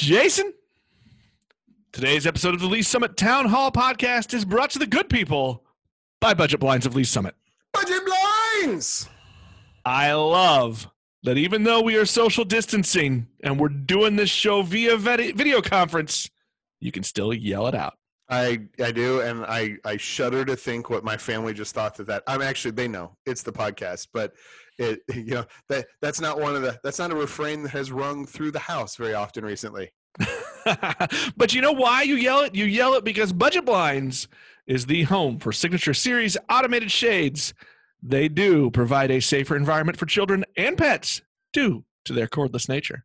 Jason, today's episode of the Lee's Summit Town Hall podcast is brought to the good people by Budget Blinds of Lee's Summit. Budget blinds. I love that even though we are social distancing and we're doing this show via video conference, you can still yell it out. I I do, and I I shudder to think what my family just thought that that I'm actually they know it's the podcast, but it you know that that's not one of the that's not a refrain that has rung through the house very often recently. but you know why you yell it? You yell it because Budget Blinds is the home for Signature Series automated shades. They do provide a safer environment for children and pets due to their cordless nature.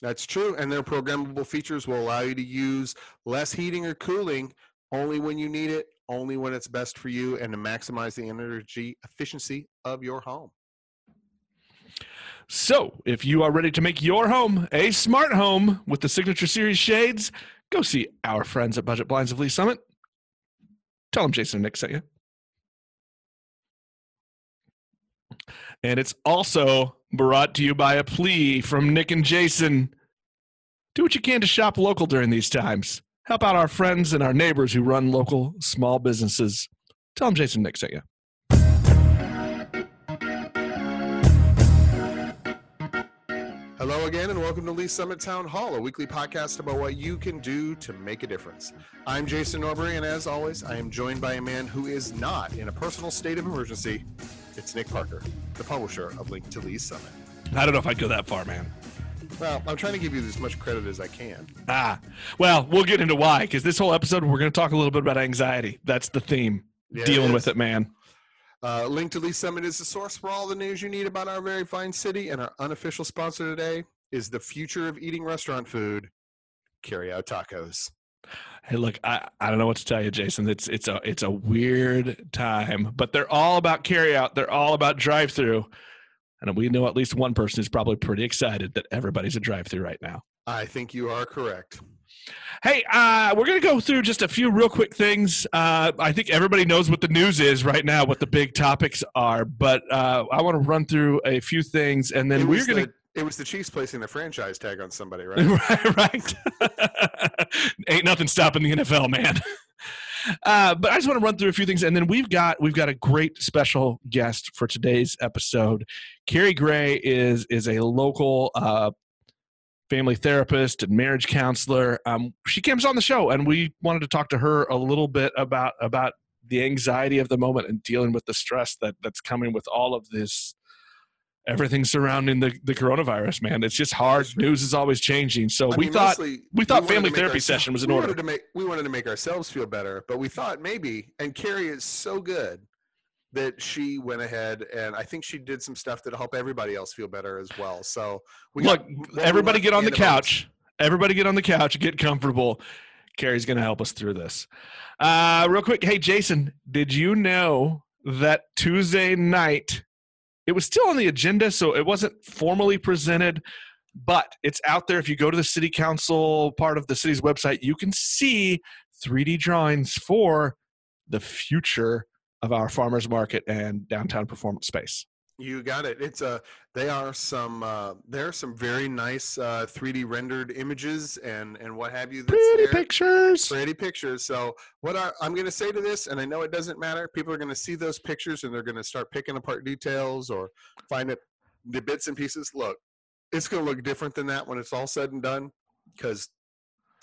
That's true, and their programmable features will allow you to use less heating or cooling only when you need it, only when it's best for you, and to maximize the energy efficiency of your home. So, if you are ready to make your home a smart home with the Signature Series shades, go see our friends at Budget Blinds of Lee's Summit. Tell them Jason and Nick sent you. And it's also brought to you by a plea from Nick and Jason. Do what you can to shop local during these times. Help out our friends and our neighbors who run local small businesses. Tell them Jason and Nick sent you. Hello again, and welcome to Lee's Summit Town Hall, a weekly podcast about what you can do to make a difference. I'm Jason Norbury, and as always, I am joined by a man who is not in a personal state of emergency. It's Nick Parker, the publisher of Link to Lee's Summit. I don't know if I'd go that far, man. Well, I'm trying to give you as much credit as I can. Ah, well, we'll get into why because this whole episode we're going to talk a little bit about anxiety. That's the theme. Yeah, Dealing with it, man. Uh, Link to Lee's Summit is the source for all the news you need about our very fine city, and our unofficial sponsor today is the future of eating restaurant food, Carry Out Tacos. Hey, look, I, I don't know what to tell you, Jason. It's it's a it's a weird time, but they're all about carry out. They're all about drive through, and we know at least one person is probably pretty excited that everybody's a drive through right now. I think you are correct. Hey, uh, we're gonna go through just a few real quick things. Uh, I think everybody knows what the news is right now, what the big topics are, but uh, I want to run through a few things, and then it we're gonna. it was the Chiefs placing the franchise tag on somebody, right? right, right. Ain't nothing stopping the NFL, man. Uh, but I just want to run through a few things, and then we've got we've got a great special guest for today's episode. Carrie Gray is is a local uh, family therapist and marriage counselor. Um, she comes on the show, and we wanted to talk to her a little bit about about the anxiety of the moment and dealing with the stress that that's coming with all of this everything surrounding the, the coronavirus man it's just hard news is always changing so I we mean, thought mostly, we thought wanted family therapy session was in we order. To make, we wanted to make ourselves feel better, but we thought maybe, and Carrie is so good that she went ahead and I think she did some stuff that'll help everybody else feel better as well. So we look got- everybody get on the couch. Everybody get on the couch. Get comfortable. Carrie's going to help us through this. Uh real quick hey jason did you know that tuesday night it was still on the agenda so it wasn't formally presented but it's out there. If you go to the city council part of the city's website you can see 3d drawings for the future of our farmers market and downtown performance space You got it. It's a. They are some. Uh, there are some very nice uh, 3D rendered images and and what have you. That's pretty there. pictures Pretty pictures. So what I, I'm going to say to this, and I know it doesn't matter. People are going to see those pictures and they're going to start picking apart details or find it the bits and pieces. Look, it's going to look different than that when it's all said and done, because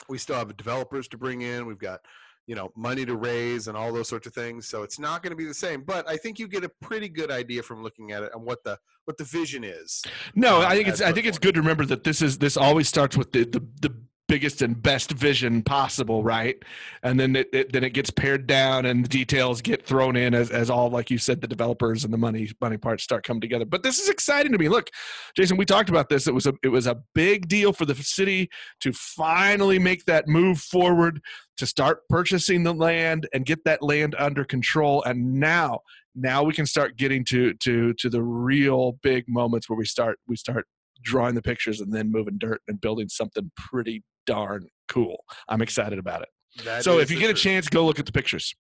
we still have developers to bring in. We've got you know money to raise and all those sorts of things. So it's not going to be the same. But I think you get a pretty good idea from looking at it and what the what the vision is. No, um, I think it's I think it's good to remember that this is this always starts with the the, the biggest and best vision possible, right? And then it, it then it gets pared down and the details get thrown in as, as all like you said the developers and the money money parts start coming together. But this is exciting to me. Look, Jason, we talked about this. It was a it was a big deal for the city to finally make that move forward to start purchasing the land and get that land under control and now now we can start getting to to to the real big moments where we start we start drawing the pictures and then moving dirt and building something pretty darn cool. I'm excited about it. That so if you get a chance, go look at the pictures.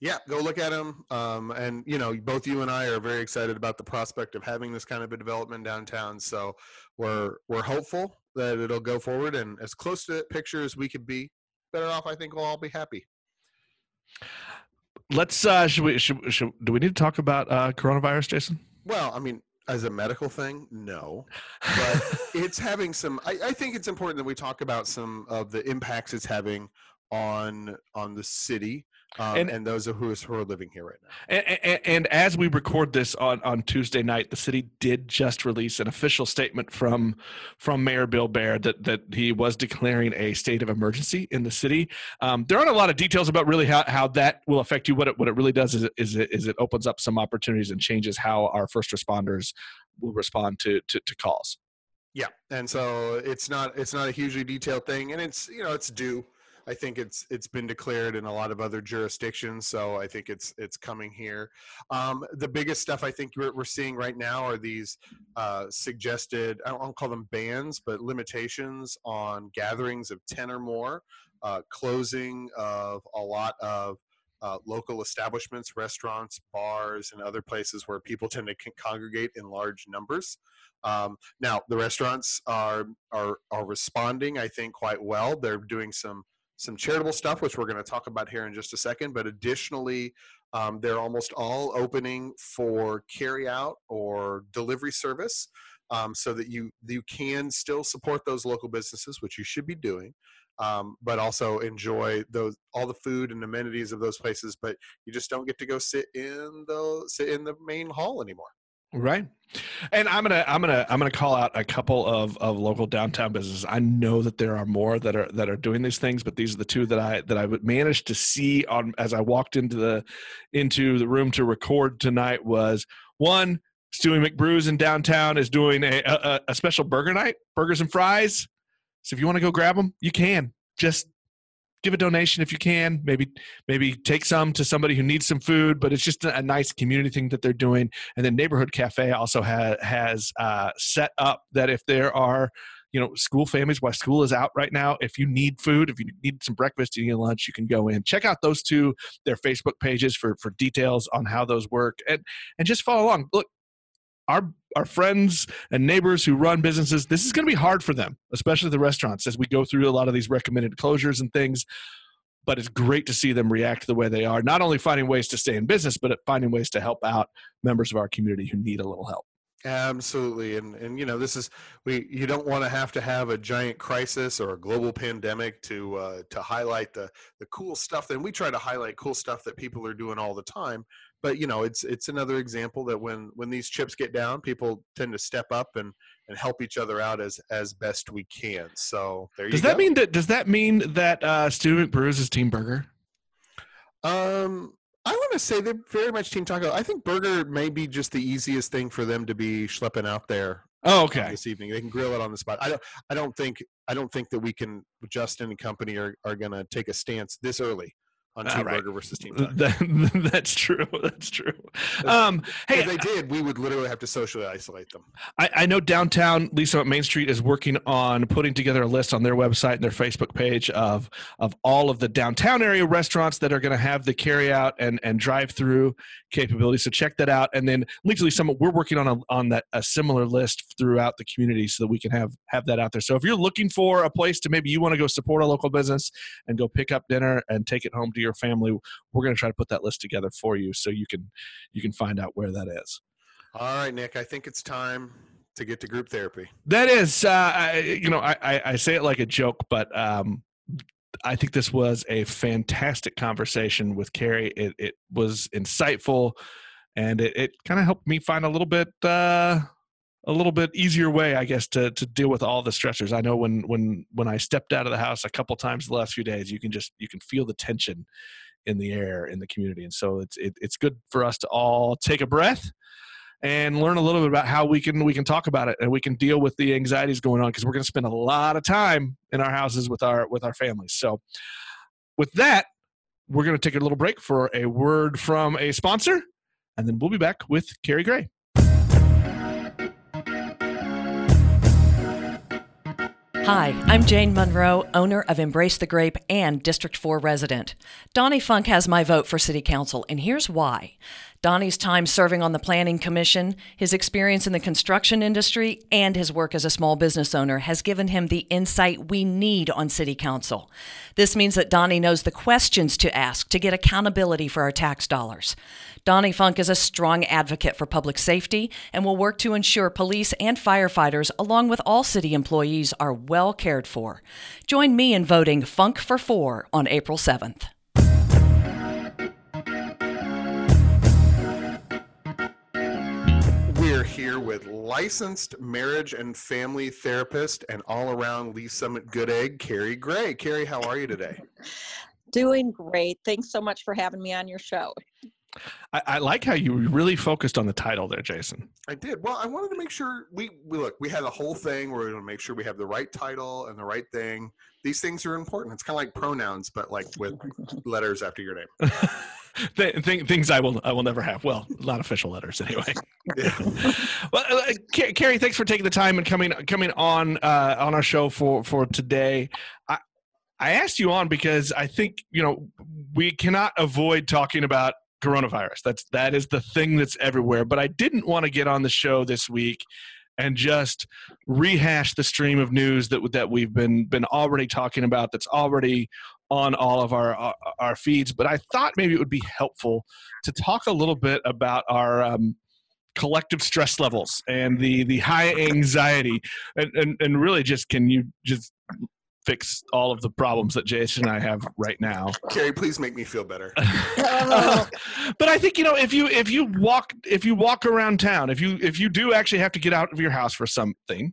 Yeah, go look at them. Um, and you know, both you and I are very excited about the prospect of having this kind of a development downtown. So we're we're hopeful. that it'll go forward and as close to that picture as we could be. Better off, I think we'll all be happy. Let's. Uh, should we? Should, should, do we need to talk about uh, coronavirus, Jason? Well, I mean, as a medical thing, no, but it's having some. I, I think it's important that we talk about some of the impacts it's having on on the city um, and, and, those who, is, who are living here right now. And, and, and, as we record this on, on Tuesday night, the city did just release an official statement from from Mayor Bill Baird that that he was declaring a state of emergency in the city. Um, there aren't a lot of details about really how, how that will affect you. What it what it really does is it, is it is it opens up some opportunities and changes how our first responders will respond to to, to calls. Yeah, and so it's not it's not a hugely detailed thing, and it's you know it's due I think it's it's been declared in a lot of other jurisdictions, so I think it's it's coming here. Um, the biggest stuff I think we're, we're seeing right now are these uh, suggested I don't call them bans, but limitations on gatherings of ten or more, uh, closing of a lot of uh, local establishments, restaurants, bars, and other places where people tend to congregate in large numbers. Um, now, the restaurants are, are are responding, I think, quite well. They're doing some some charitable stuff, which we're going to talk about here in just a second. But additionally, um, they're almost all opening for carry out or delivery service, um, so that you you can still support those local businesses, which you should be doing, um, but also enjoy those all the food and amenities of those places. But you just don't get to go sit in the sit in the main hall anymore. Right. And I'm gonna I'm gonna I'm gonna call out a couple of, of local downtown businesses. I know that there are more that are that are doing these things, but these are the two that I that I managed to see on as I walked into the into the room to record tonight was one Stewie McBrews in downtown is doing a, a, a special burger night, burgers and fries. So if you want to go grab them, you can. Just give a donation if you can. Maybe maybe take some to somebody who needs some food but it's just a, nice community thing that they're doing. And then neighborhood cafe also ha- has uh, set up that if there are you know school families while school is out right now if you need food if you need some breakfast you need lunch you can go in. Check out those two their facebook pages for for details on how those work and and just follow along. Look our our friends and neighbors who run businesses this is going to be hard for them especially the restaurants as we go through a lot of these recommended closures and things. But it's great to see them react the way they are not only finding ways to stay in business but finding ways to help out members of our community who need a little help Absolutely, and and you know this is we you don't want to have to have a giant crisis or a global pandemic to uh, to highlight the the cool stuff. And we try to highlight cool stuff that people are doing all the time. But you know it's it's another example that when when these chips get down, people tend to step up and and help each other out as as best we can. So there does you that mean that does that mean that uh, Stewie McBrews is Team Burger? Um, I want to say they're very much Team Taco. I think burger may be just the easiest thing for them to be schlepping out there. Oh, okay. This evening, they can grill it on the spot. I don't. I don't think. I don't think that we can. Justin and company are are going to take a stance this early on Team right. Burger versus Team Taco. That, that's true. That's true. Um, hey, if they did, we would literally have to socially isolate them. I, I, know downtown Lee's Summit Main Street is working on putting together a list on their website and their Facebook page of of all of the downtown area restaurants that are going to have the carry out and and drive through capability. So check that out. And then legally, some we're working on a, on that a similar list throughout the community so that we can have have that out there. So if you're looking for a place to maybe you want to go support a local business and go pick up dinner and take it home to your family, we're going to try to put that list together for you so you can you can find out where that is. All right, Nick. I think it's time to get to group therapy. That is, uh, I, you know, I, I, I say it like a joke, but um, I think this was a fantastic conversation with Carrie. It, it was insightful, and it, it kind of helped me find a little bit uh, a little bit easier way, I guess, to to deal with all the stressors. I know when when when I stepped out of the house a couple times the last few days, you can just you can feel the tension in the air in the community, and so it's it, it's good for us to all take a breath and learn a little bit about how we can we can talk about it and we can deal with the anxieties going on because we're going to spend a lot of time in our houses with our with our families. So, with that, we're going to take a little break for a word from a sponsor, and then we'll be back with Carrie Gray. Hi, I'm Jane Monroe, owner of Embrace the Grape and District 4 resident. Donnie Funk has my vote for City Council, and here's why. Donnie's time serving on the Planning Commission, his experience in the construction industry, and his work as a small business owner has given him the insight we need on City Council. This means that Donnie knows the questions to ask to get accountability for our tax dollars. Donnie Funk is a strong advocate for public safety and will work to ensure police and firefighters, along with all city employees, are well cared for. Join me in voting Funk for Four on April 7th. We're here with licensed marriage and family therapist and all around Lee's Summit Good Egg, Carrie Gray. Carrie, how are you today? Doing great. Thanks so much for having me on your show. I, I like how you really focused on the title there, Jason. I did. Well, I wanted to make sure we, we look, we had a whole thing where we're going to make sure we have the right title and the right thing. These things are important. It's kind of like pronouns, but like with letters after your name. Th- th- things I will I will never have. Well, not official letters anyway. Yeah. well, uh, Ca- Carrie, thanks for taking the time and coming coming on uh, on our show for for today. I I asked you on because I think you know we cannot avoid talking about coronavirus. That's that is the thing that's everywhere. But I didn't want to get on the show this week and just rehash the stream of news that that we've been been already talking about. That's already on all of our our, our feeds. But I thought maybe it would be helpful to talk a little bit about our um, collective stress levels and the the high anxiety and, and and really just can you just fix all of the problems that Jason and I have right now. Carrie, please make me feel better. Uh, but I think you know if you if you walk if you walk around town if you if you do actually have to get out of your house for something,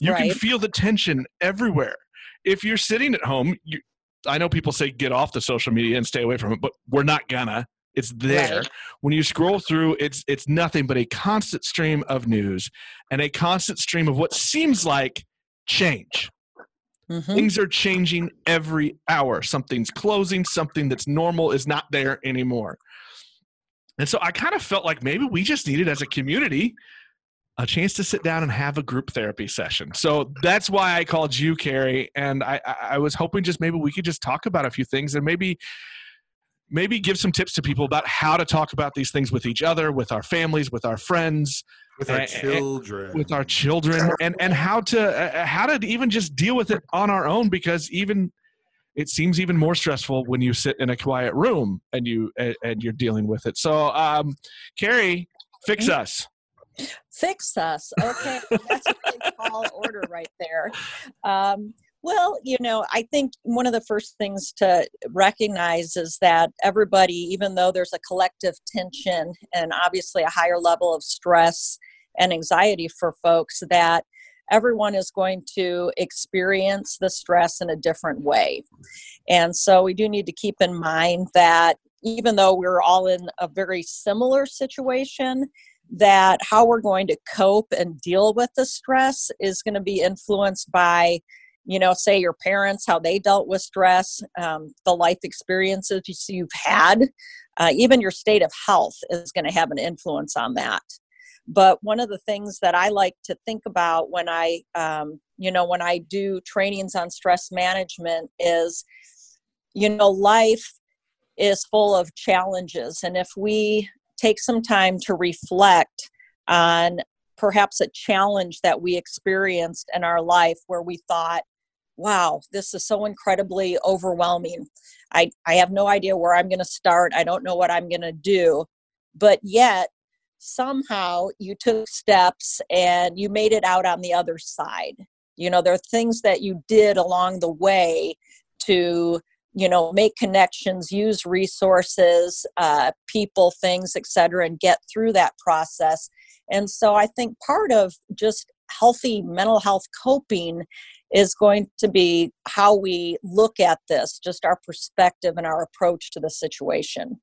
you can feel the tension everywhere. If you're sitting at home, you, I know people say get off the social media and stay away from it, but we're not gonna. It's there. Right. When you scroll through, it's it's nothing but a constant stream of news and a constant stream of what seems like change. Mhm. Things are changing every hour. Something's closing, something that's normal is not there anymore. And so I kind of felt like maybe we just needed as a community a chance to sit down and have a group therapy session. So that's why I called you, Carrie. And I I was hoping just maybe we could just talk about a few things and maybe maybe give some tips to people about how to talk about these things with each other, with our families, with our friends, With our Eh, eh, children. with our children and and how to uh, how to even just deal with it on our own because even it seems even more stressful when you sit in a quiet room and you and, and you're dealing with it so um carrie fix us Fix us. Okay. That's a big tall order right there. Um, well, you know, I think one of the first things to recognize is that everybody, even though there's a collective tension and obviously a higher level of stress and anxiety for folks, that everyone is going to experience the stress in a different way. And so we do need to keep in mind that even though we're all in a very similar situation, that how we're going to cope and deal with the stress is going to be influenced by you know say your parents how they dealt with stress um, the life experiences you- you've had uh, even your state of health is going to have an influence on that. But one of the things that i like to think about when i um, you know when i do trainings on stress management is you know life is full of challenges and if we take some time to reflect on perhaps a challenge that we experienced in our life where we thought, wow, this is so incredibly overwhelming. I, I have no idea where I'm going to start. I don't know what I'm going to do. But yet, somehow you took steps and you made it out on the other side. You know, there are things that you did along the way to you know make connections use resources uh, people things etc and get through that process and so i think part of just healthy mental health coping is going to be how we look at this just our perspective and our approach to the situation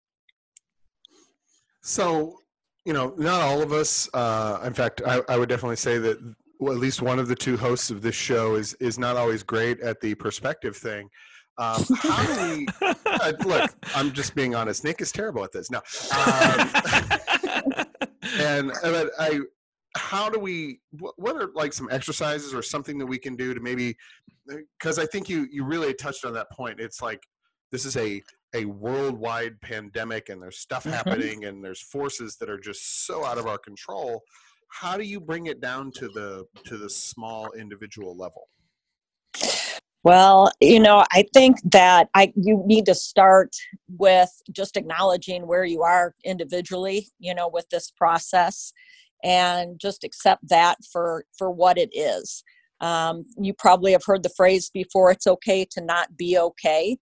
So, you know, not all of us. Uh, in fact, I, I would definitely say that well, at least one of the two hosts of this show is is not always great at the perspective thing. Um, how do we uh, look? I'm just being honest. Nick is terrible at this. No, um, and but I, how do we? What, are like some exercises or something that we can do to maybe? Because I think you you really touched on that point. It's like this is a a worldwide pandemic and there's stuff Mhm. happening and there's forces that are just so out of our control how do you bring it down to the to the small individual level Well, you know, I think that I you need to start with just acknowledging where you are individually, you know, with this process and just accept that for for what it is. Um, you probably have heard the phrase before it's okay to not be okay.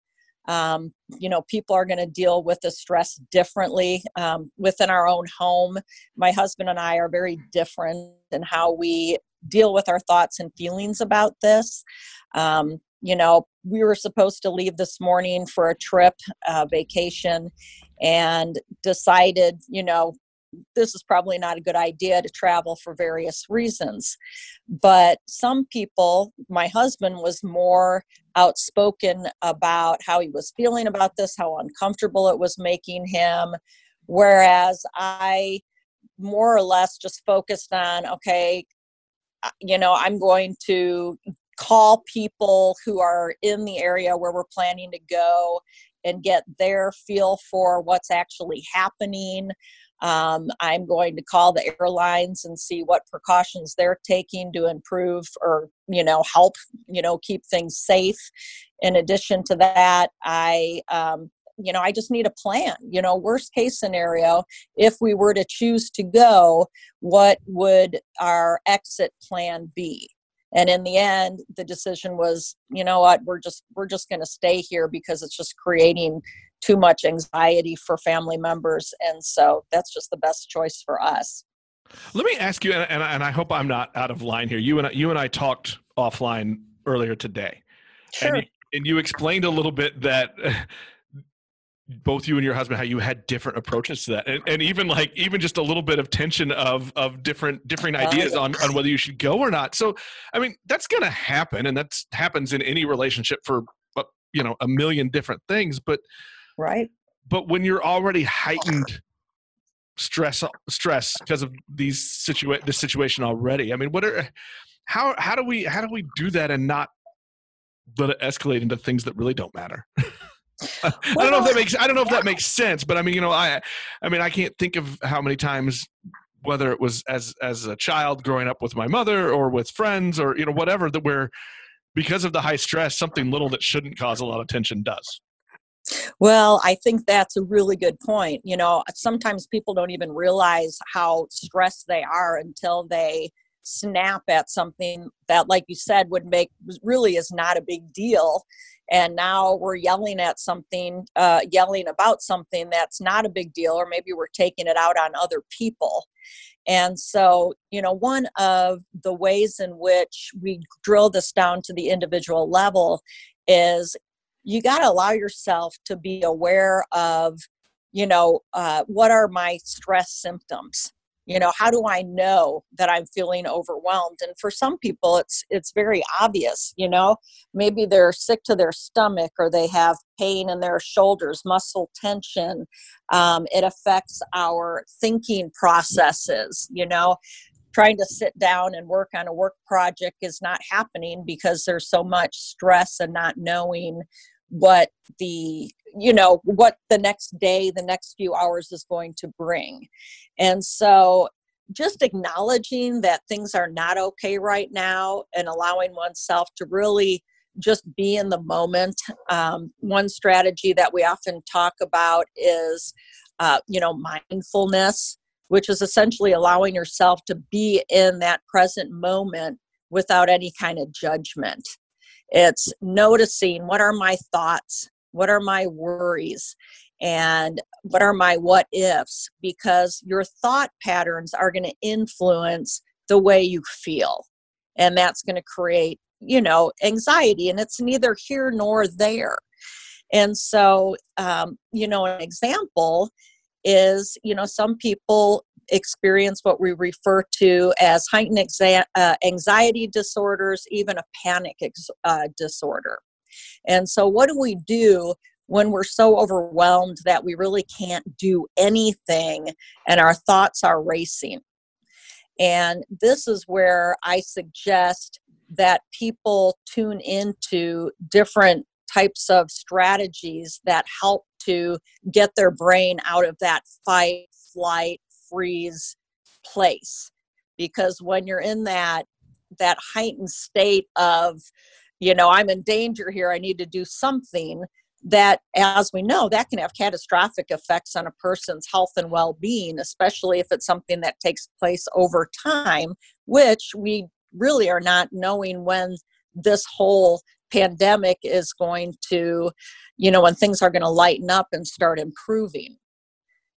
Um, you know, people are going to deal with the stress differently um, within our own home. My husband and I are very different in how we deal with our thoughts and feelings about this. Um, you know, we were supposed to leave this morning for a trip, uh, vacation, and decided, you know, this is probably not a good idea to travel for various reasons. But some people, my husband was more outspoken about how he was feeling about this, how uncomfortable it was making him. Whereas I more or less just focused on, okay, uh, you know, I'm going to call people who are in the area where we're planning to go and get their feel for what's actually happening. Um, I'm going to call the airlines and see what precautions they're taking to improve or, you know, help, you know, keep things safe. In addition to that, I, um, you know, I just need a plan. You know, worst case scenario, if we were to choose to go, what would our exit plan be? and in the end the decision was you know what we're just we're just going to stay here because it's just creating too much anxiety for family members and so that's just the best choice for us Let me ask you, and, and, and I hope I'm not out of line here. You and I, you and I talked offline earlier today, sure and, you, and you explained a little bit that both you and your husband how you had different approaches to that, and, and even like even just a little bit of tension of of different different ideas on on whether you should go or not. So, I mean, that's going to happen, and that happens in any relationship for uh, you know a million different things. But right? But when you're already heightened stress stress because of these situa- this situation already i mean what are how how do we how do we do that and not let it escalate into things that really don't matter? I don't know if that makes i don't know if that makes sense but i mean you know i i mean i can't think of how many times whether it was as as a child growing up with my mother or with friends or you know whatever that where because of the high stress something little that shouldn't cause a lot of tension does Well, I think that's a really good point. You know, sometimes people don't even realize how stressed they are until they snap at something that, like you said, would make really is not a big deal. And now we're yelling at something, uh, yelling about something that's not a big deal, or maybe we're taking it out on other people. And so, you know, one of the ways in which we drill this down to the individual level is you got to allow yourself to be aware of you know uh, what are my stress symptoms? You know how do i know that i'm feeling overwhelmed? And for some people it's it's very obvious you know? Maybe they're sick to their stomach or they have pain in their shoulders muscle tension um, it affects our thinking processes you know trying to sit down and work on a work project is not happening because there's so much stress and not knowing what the you know what the next day the next few hours is going to bring. And so just acknowledging that things are not okay right now and allowing oneself to really just be in the moment um, one strategy that we often talk about is uh, you know mindfulness which is essentially allowing yourself to be in that present moment without any kind of judgment. It's noticing what are my thoughts, what are my worries, and what are my what ifs, because your thought patterns are going to influence the way you feel. And that's going to create, you know, anxiety, and it's neither here nor there. And so, um, you know, an example is you know some people experience what we refer to as heightened exa- uh, anxiety disorders even a panic ex- uh, disorder. And so what do we do when we're so overwhelmed that we really can't do anything and our thoughts are racing? And this is where i suggest that people tune into different types of strategies that help to get their brain out of that fight, flight, freeze place. Because when you're in that that heightened state of, you know, I'm in danger here, I need to do something, that as we know that can have catastrophic effects on a person's health and well-being especially if it's something that takes place over time which we really are not knowing when this whole pandemic is going to you know when things are going to lighten up and start improving.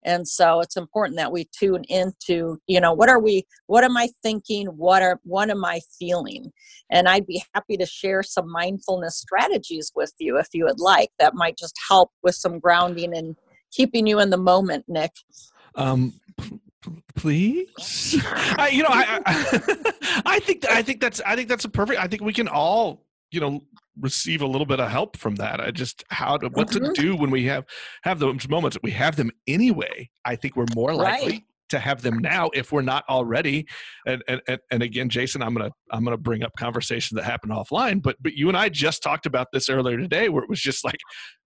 And so it's important that we tune into you know what are we what am i thinking? What are what am i feeling? And i'd be happy to share some mindfulness strategies with you if you would like that might just help with some grounding and keeping you in the moment nick. Um please? I, you know I, I i think i think that's i think that's a perfect i think we can all you know receive a little bit of help from that. I just how to what mm-hmm. to do when we have have those moments. We have them anyway. I think we're more likely right. to have them now if we're not already. And, and and again, Jason, I'm gonna I'm gonna bring up conversations that happened offline. But but you and I just talked about this earlier today, where it was just like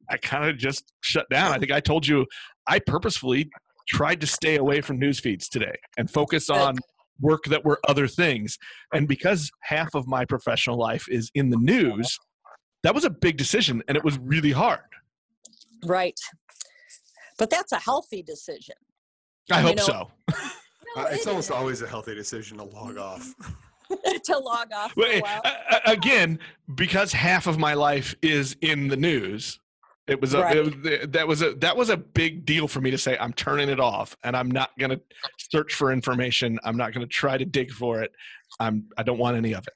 I kind of just shut down. I think I told you I purposefully tried to stay away from news feeds today and focus on work that were other things. And because half of my professional life is in the news, that was a big decision and it was really hard right but that's a healthy decision i hope know, so uh, it's almost always a healthy decision to log off to log off again because half of my life is in the news it was a right. it, that was a that was a big deal for me to say I'm turning it off and I'm not going to search for information. I'm not going to try to dig for it. I'm I don't want any of it.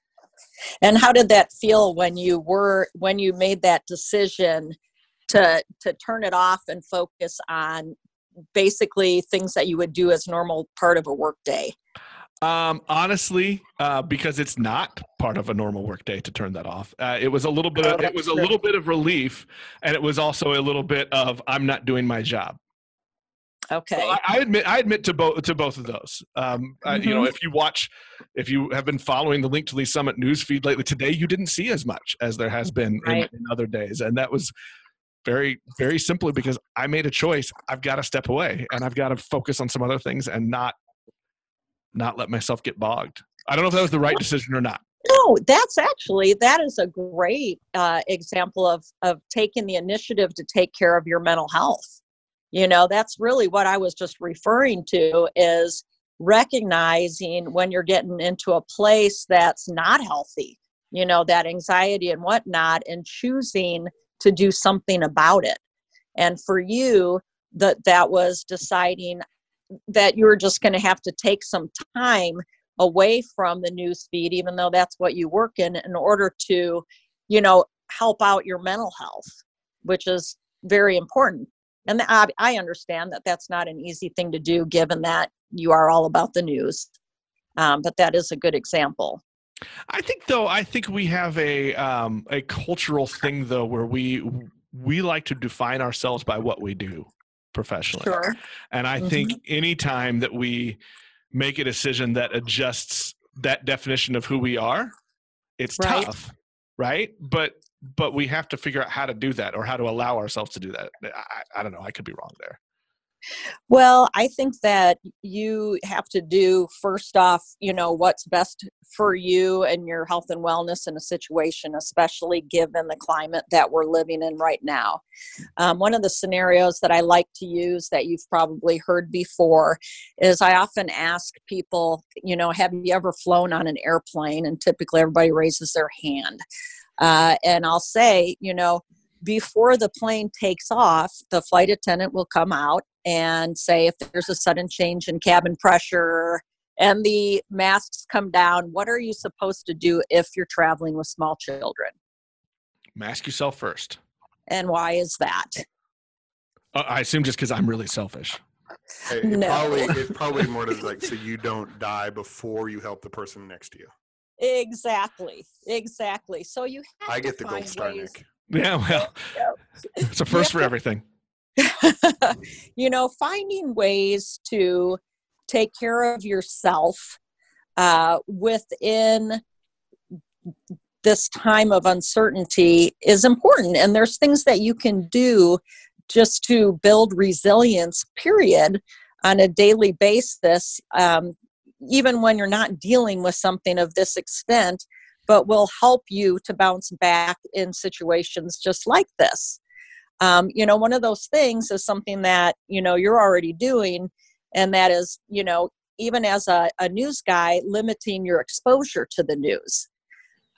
And how did that feel when you were when you made that decision to to turn it off and focus on basically things that you would do as normal part of a workday? Um, honestly, uh, because it's not part of a normal workday to turn that off. Uh, it was a little bit. Of, oh, it was a little bit of relief, and it was also a little bit of I'm not doing my job. Okay. So I, I, admit I admit to both to both of those. Um, mm-hmm. you know, mm-hmm. if you watch, if you have been following the Link to Lee's Summit news feed lately, today you didn't see as much as there has been right. in, in other days, and that was very very simply because I made a choice. I've got to step away, and I've got to focus on some other things, and not not let myself get bogged. I don't know if that was the right decision or not. No, that's actually that is a great uh, example of of taking the initiative to take care of your mental health you know that's really what i was just referring to is recognizing when you're getting into a place that's not healthy you know that anxiety and whatnot and choosing to do something about it. And for you that that was deciding that you were just going to have to take some time away from the news feed even though that's what you work in in order to you know help out your mental health which is very important and I, I understand that that's not an easy thing to do given that you are all about the news um, but that is a good example i think though i think we have a um, a cultural thing though where we we like to define ourselves by what we do professionally sure. and i mm-hmm. think anytime that we make a decision that adjusts that definition of who we are it's right. tough right but but we have to figure out how to do that or how to allow ourselves to do that. I, I don't know. I could be wrong there. Well, I think that you have to do first off, you know, what's best for you and your health and wellness in a situation, especially given the climate that we're living in right now. Um, one of the scenarios that I like to use that you've probably heard before is I often ask people, you know, have you ever flown on an airplane? And typically everybody raises their hand. Uh, and I'll say, you know, before the plane takes off, the flight attendant will come out and say if there's a sudden change in cabin pressure and the masks come down, what are you supposed to do if you're traveling with small children? Mask yourself first. And why is that? Uh, I assume just because I'm really selfish. It, no. probably it's probably more to like so you don't die before you help the person next to you. Exactly. Exactly. So you I get the gold star, ways. Nick. Yeah, well, it's a first for everything. you know, finding ways to take care of yourself uh, within this time of uncertainty is important and there's things that you can do just to build resilience period on a daily basis um, even when you're not dealing with something of this extent but will help you to bounce back in situations just like this. Um, you know one of those things is something that you know you're already doing and that is you know even as a, a news guy limiting your exposure to the news.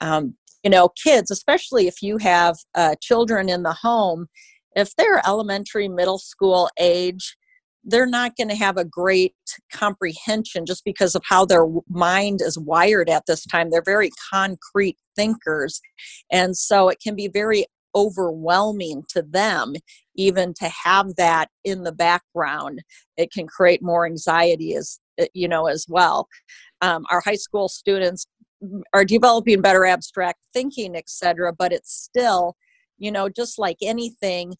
Um, you know kids especially if you have uh, children in the home if they're elementary middle school age they're not going to have a great comprehension just because of how their mind is wired at this time. They're very concrete thinkers and so it can be very overwhelming to them even to have that in the background. It can create more anxiety as eh, you know as well. Um, our high school students are developing better abstract thinking etc but it's still you know just like anything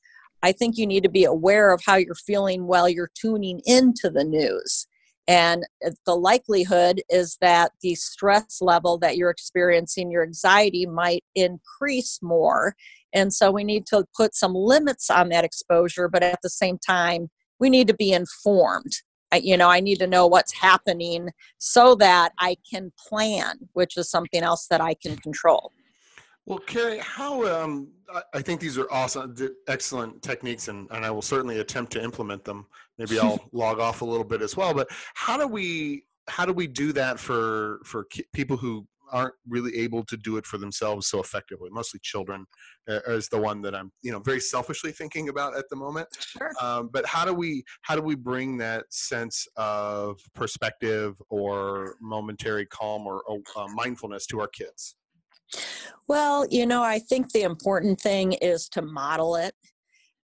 i think you need to be aware of how you're feeling while you're tuning into the news and the likelihood is that the stress level that you're experiencing your anxiety might increase more and so we need to put some limits on that exposure, but at the same time, we need to be informed. You know, I need to know what's happening so that I can plan, which is something else that I can control. Well, Carrie, how um, I think these are awesome, excellent techniques, and, and I will certainly attempt to implement them. Maybe I'll log off a little bit as well. But how do we how do we do that for for people who aren't really able to do it for themselves so effectively. Mostly children uh, is the one that I'm, you know, very selfishly thinking about at the moment. Sure. Um, but how do we how do we bring that sense of perspective or momentary calm or uh, mindfulness to our kids? Well, you know, I think the important thing is to model it.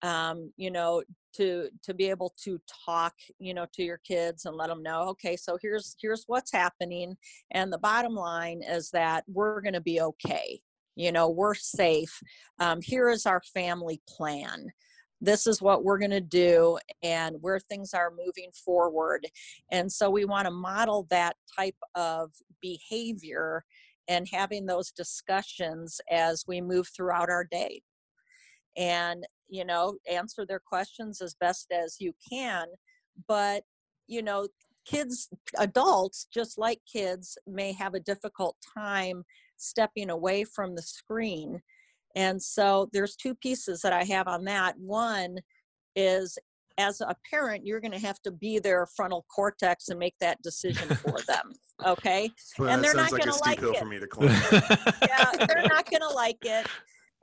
Um, you know, to to be able to talk you know to your kids and let them know okay so here's here's what's happening and the bottom line is that we're going to be okay you know we're safe um, here is our family plan this is what we're going to do and where things are moving forward and so we want to model that type of behavior and having those discussions as we move throughout our day. And you know answer their questions as best as you can but you know kids adults just like kids may have a difficult time stepping away from the screen. And so there's two pieces that i have on that. One is as a parent you're going to have to be their frontal cortex and make that decision for them okay? Well, and they're not like going to like it. yeah they're not going to like it.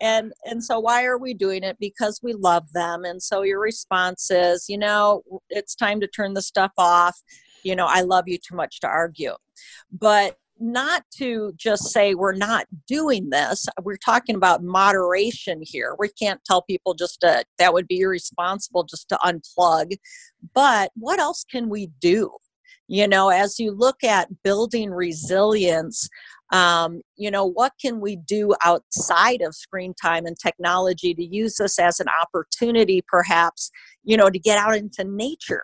And and so why are we doing it? Because we love them. And so your response is you know it's time to turn the stuff off. You know i love you too much to argue. But not to just say we're not doing this we're talking about moderation here. We can't tell people just to that would be irresponsible just to unplug but what else can we do? You know as you look at building resilience um, you know what can we do outside of screen time and technology to use this as an opportunity perhaps you know to get out into nature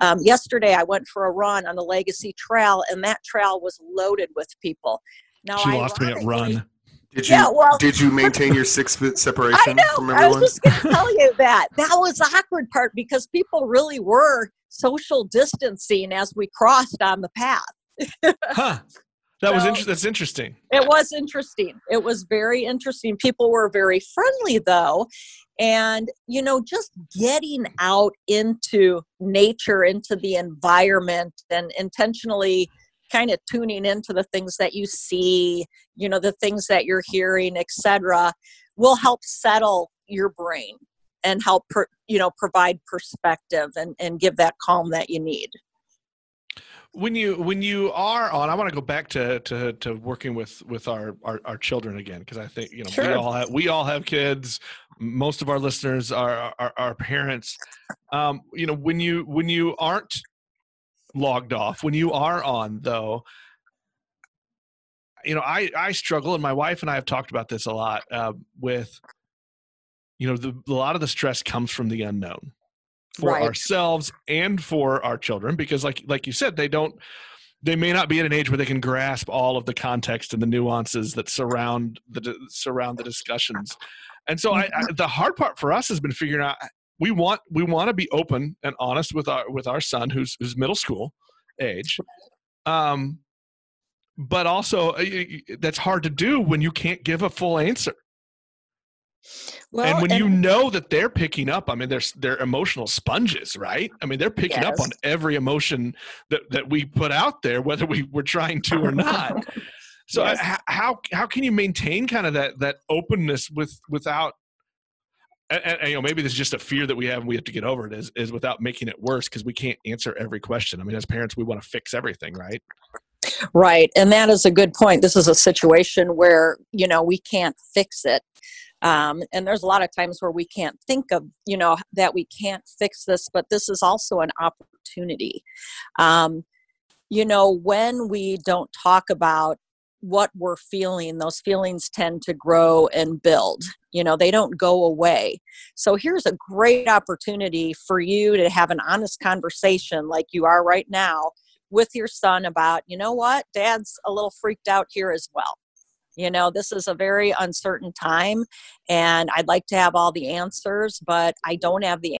um, yesterday i went for a run on the legacy trail and that trail was loaded with people now she lost me at run did you, yeah, well, did you maintain your six foot separation I know, from everyone? I was just going to tell you that. That was the awkward part because people really were social distancing as we crossed on the path. huh. That so, was inter- that's interesting. It was interesting. It was very interesting. People were very friendly though. And you know, just getting out into nature, into the environment and intentionally kind of tuning into the things that you see, you know, the things that you're hearing, etc., will help settle your brain and help per, you know provide perspective and, and give that calm that you need when you when you are on i want to go back to to, to working with with our our, our children again because i think you know sure. we all have we all have kids. Most of our listeners are are, are parents. Um, you know when you when you aren't logged off when you are on though you know i i struggle and my wife and i have talked about this a lot uh, with you know the, a lot of the stress comes from the unknown for right. ourselves and for our children because like like you said they don't they may not be at an age where they can grasp all of the context and the nuances that surround the surround the discussions. And so, I, I, the hard part for us has been figuring out we want we want to be open and honest with our with our son who's who's middle school age. Um, but also uh, that's hard to do when you can't give a full answer. Well, and when and, you know that they're picking up, I mean, they're they're emotional sponges, right? I mean, they're picking yes. up on every emotion that that we put out there, whether we were trying to or not. so, uh, yes. how how can you maintain kind of that that openness with without and, and, you know maybe this is just a fear that we have and we have to get over it is, is without making it worse because we can't answer every question i mean as parents we want to fix everything right right and that is a good point this is a situation where you know we can't fix it um, and there's a lot of times where we can't think of, you know, that we can't fix this, but this is also an opportunity. Um, you know, when we don't talk about what we're feeling, those feelings tend to grow and build. You know, they don't go away. So here's a great opportunity for you to have an honest conversation like you are right now with your son about, you know what, dad's a little freaked out here as well. You know, this is a very uncertain time, and I'd like to have all the answers, but I don't have the